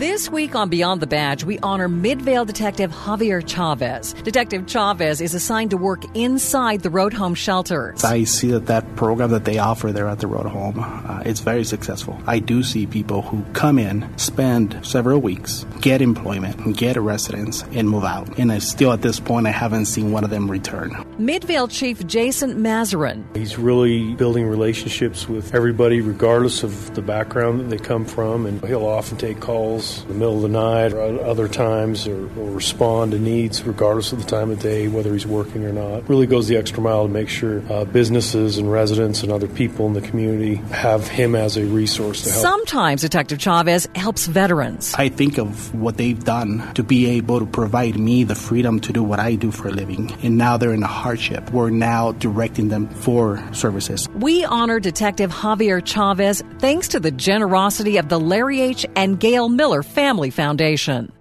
This week on Beyond the Badge, we honor Midvale Detective Javier Chavez. Detective Chavez is assigned to work inside the road home shelters. I see that that program that they offer there at the road home, uh, it's very successful. I do see people who come in, spend several weeks, get employment, get a residence, and move out. And I still, at this point, I haven't seen one of them return. Midvale Chief Jason Mazuran. He's really building relationships with everybody, regardless of the background that they come from, and he'll often take calls in the middle of the night or other times or, or, respond to needs regardless of the time of day, whether he's working or not. Really goes the extra mile to make sure uh, businesses and residents and other people in the community have him as a resource to help. Sometimes Detective Chavez helps veterans. I think of what they've done to be able to provide me the freedom to do what I do for a living. And now they're in a hardship. We're now directing them for services. We honor Detective Javier Chavez thanks to the generosity of the Larry H. and Gail Miller Family Foundation.